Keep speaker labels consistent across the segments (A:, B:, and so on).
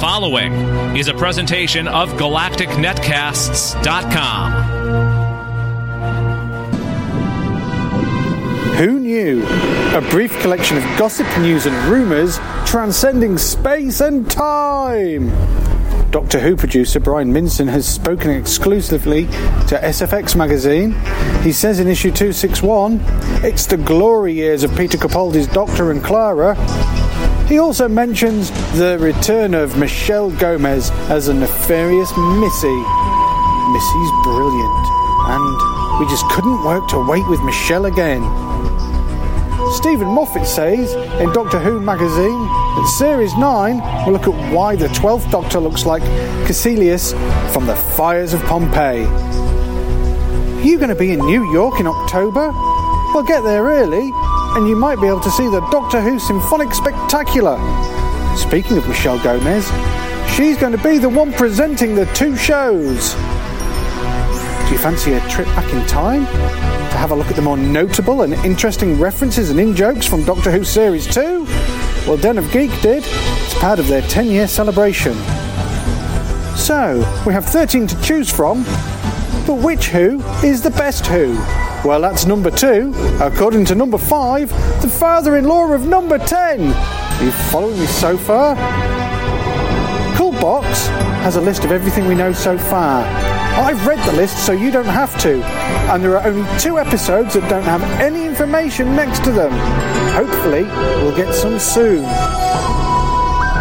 A: following is a presentation of GalacticNetcasts.com.
B: Who knew? A brief collection of gossip, news, and rumours transcending space and time. Doctor Who producer Brian Minchin has spoken exclusively to SFX magazine. He says in issue 261, it's the glory years of Peter Capaldi's Doctor and Clara. He also mentions the return of Michelle Gomez as a nefarious Missy. Missy's brilliant, and we just couldn't work to wait with Michelle again. Steven Moffat says in Doctor Who magazine that Series 9 will look at why the 12th Doctor looks like Caecilius from the fires of Pompeii. Are you going to be in New York in October? Well, get there early, and you might be able to see the Doctor Who Symphonic Spectacular. Speaking of Michelle Gomez, she's going to be the one presenting the two shows. Do you fancy a trip back in time? To have a look at the more notable and interesting references and in jokes from Doctor Who Series 2? Well, Den of Geek did. It's part of their 10 year celebration. So, we have 13 to choose from, but which Who is the best Who? Well, that's number two. According to number five, the father in law of number 10. Are you following me so far? Cool Box has a list of everything we know so far. I've read the list so you don't have to. And there are only two episodes that don't have any information next to them. Hopefully, we'll get some soon.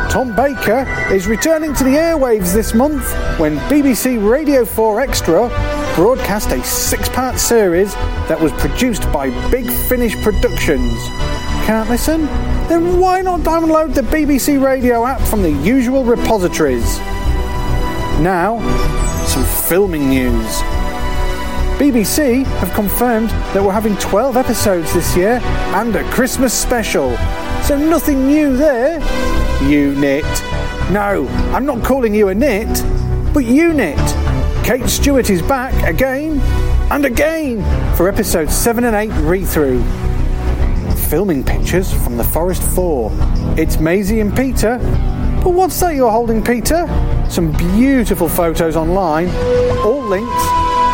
B: Tom Baker is returning to the airwaves this month when BBC Radio 4 Extra broadcast a six part series that was produced by Big Finish Productions. Can't listen? Then why not download the BBC Radio app from the usual repositories? Now, some filming news. BBC have confirmed that we're having 12 episodes this year and a Christmas special. So nothing new there. Unit. No, I'm not calling you a nit, but unit. Kate Stewart is back again and again for episodes 7 and 8 read through. Filming pictures from the Forest 4. It's Maisie and Peter. But what's that you're holding, Peter? Some beautiful photos online. All links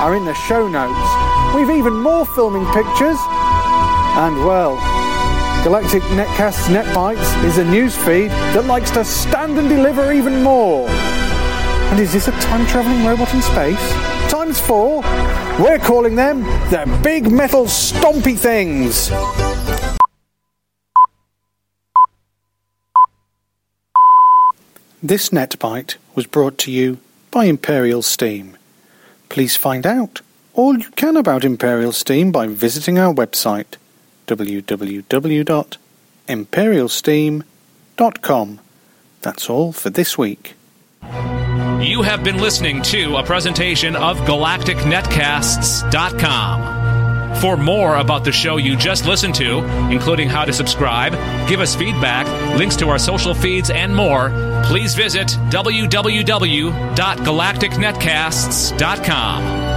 B: are in the show notes. We've even more filming pictures. And well, Galactic Netcast's Netbites is a news feed that likes to stand and deliver even more. And is this a time travelling robot in space? Times four. We're calling them the Big Metal Stompy Things. This netbite was brought to you by Imperial Steam. Please find out all you can about Imperial Steam by visiting our website www.imperialsteam.com. That's all for this week.
A: You have been listening to a presentation of GalacticNetcasts.com. For more about the show you just listened to, including how to subscribe, give us feedback, links to our social feeds, and more, please visit www.galacticnetcasts.com.